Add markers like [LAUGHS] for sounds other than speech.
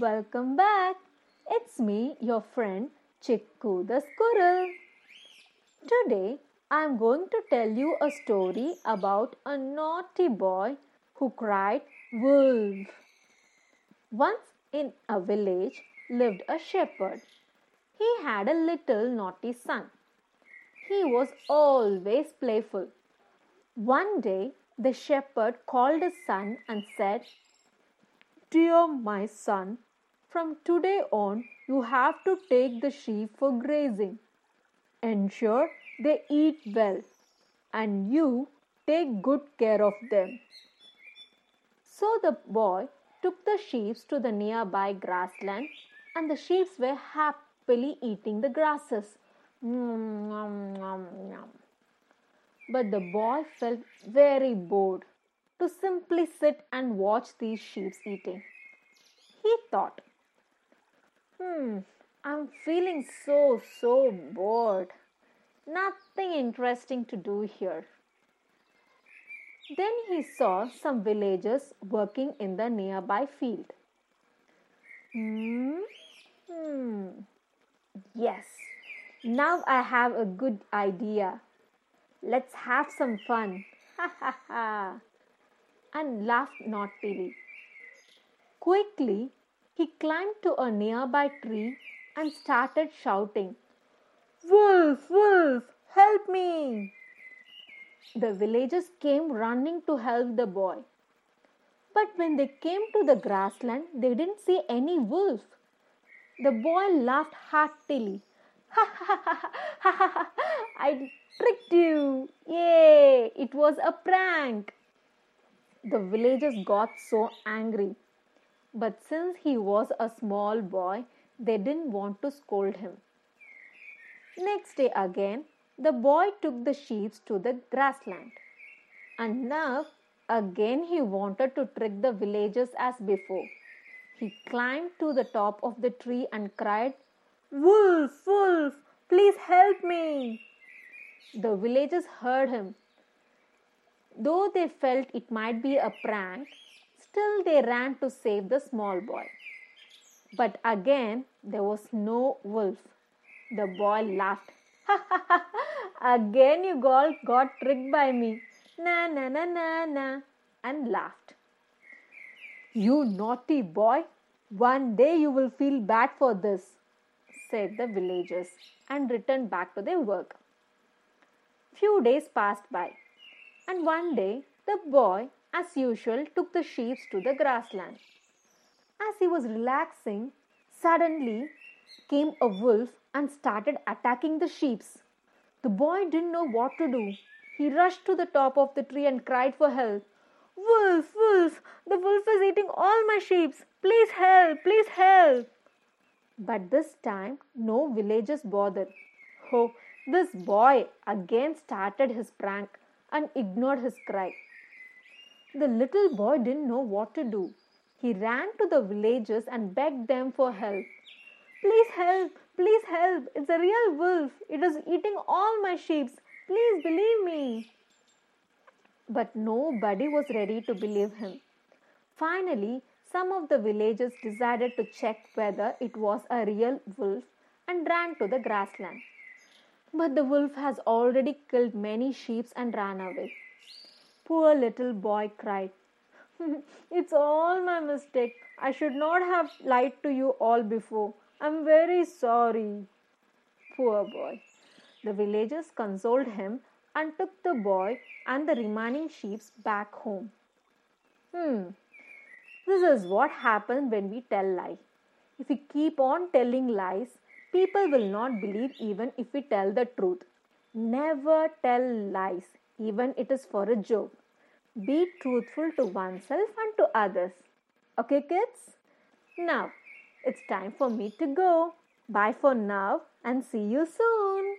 Welcome back. It's me, your friend Chikku the squirrel. Today I'm going to tell you a story about a naughty boy who cried wolf. Once in a village lived a shepherd. He had a little naughty son. He was always playful. One day the shepherd called his son and said, Dear my son, from today on you have to take the sheep for grazing. Ensure they eat well and you take good care of them. So the boy took the sheep to the nearby grassland and the sheep were happily eating the grasses. But the boy felt very bored to simply sit and watch these sheep eating. He thought, Hmm, I'm feeling so, so bored. Nothing interesting to do here. Then he saw some villagers working in the nearby field. Hmm, hmm. Yes, now I have a good idea. Let's have some fun. [LAUGHS] Ha ha ha. And laughed naughtily. Quickly, he climbed to a nearby tree and started shouting, Wolf, wolf, help me! The villagers came running to help the boy. But when they came to the grassland, they didn't see any wolf. The boy laughed heartily. Ha ha ha ha ha ha! I tricked you! Yay! It was a prank! The villagers got so angry. But since he was a small boy, they didn't want to scold him. Next day again, the boy took the sheep to the grassland. And now again he wanted to trick the villagers as before. He climbed to the top of the tree and cried, Wolf, wolf, please help me. The villagers heard him. Though they felt it might be a prank, Still, they ran to save the small boy. But again, there was no wolf. The boy laughed. Ha [LAUGHS] ha! Again, you all got tricked by me. Na na na na na. And laughed. You naughty boy, one day you will feel bad for this, said the villagers and returned back to their work. Few days passed by, and one day the boy as usual, took the sheep to the grassland. As he was relaxing, suddenly came a wolf and started attacking the sheep. The boy didn't know what to do. He rushed to the top of the tree and cried for help. Wolf, wolf, the wolf is eating all my sheep. Please help, please help. But this time, no villagers bothered. Oh, this boy again started his prank and ignored his cry. The little boy didn't know what to do. He ran to the villagers and begged them for help. Please help! Please help! It's a real wolf. It is eating all my sheep. Please believe me. But nobody was ready to believe him. Finally, some of the villagers decided to check whether it was a real wolf and ran to the grassland. But the wolf has already killed many sheep and ran away. Poor little boy cried. [LAUGHS] it's all my mistake. I should not have lied to you all before. I'm very sorry. Poor boy. The villagers consoled him and took the boy and the remaining sheep back home. Hmm. This is what happens when we tell lies. If we keep on telling lies, people will not believe even if we tell the truth. Never tell lies even it is for a joke. Be truthful to oneself and to others. Okay, kids? Now, it's time for me to go. Bye for now and see you soon.